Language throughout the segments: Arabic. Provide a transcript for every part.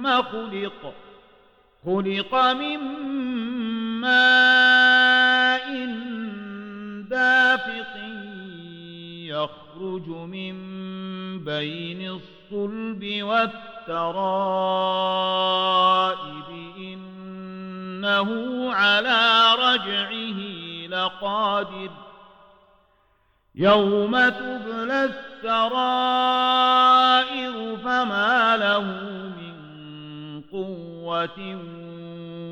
مما خلق. خلق من ماء دافق يخرج من بين الصلب والترائب. إنه على رجعه لقادر. يوم تبلى السرائر فما له قوة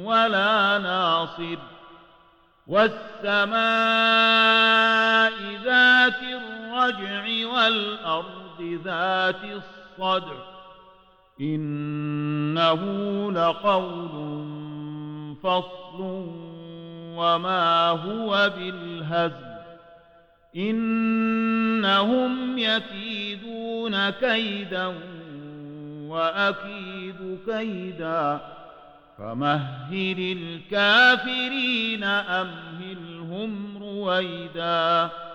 ولا ناصر. والسماء ذات الرجع والأرض ذات الصدع. إنه لقول فصل وما هو بالهزل. إنهم يكيدون كيدا وأكيد كيدا. فمهل الكافرين أمهلهم رويداً.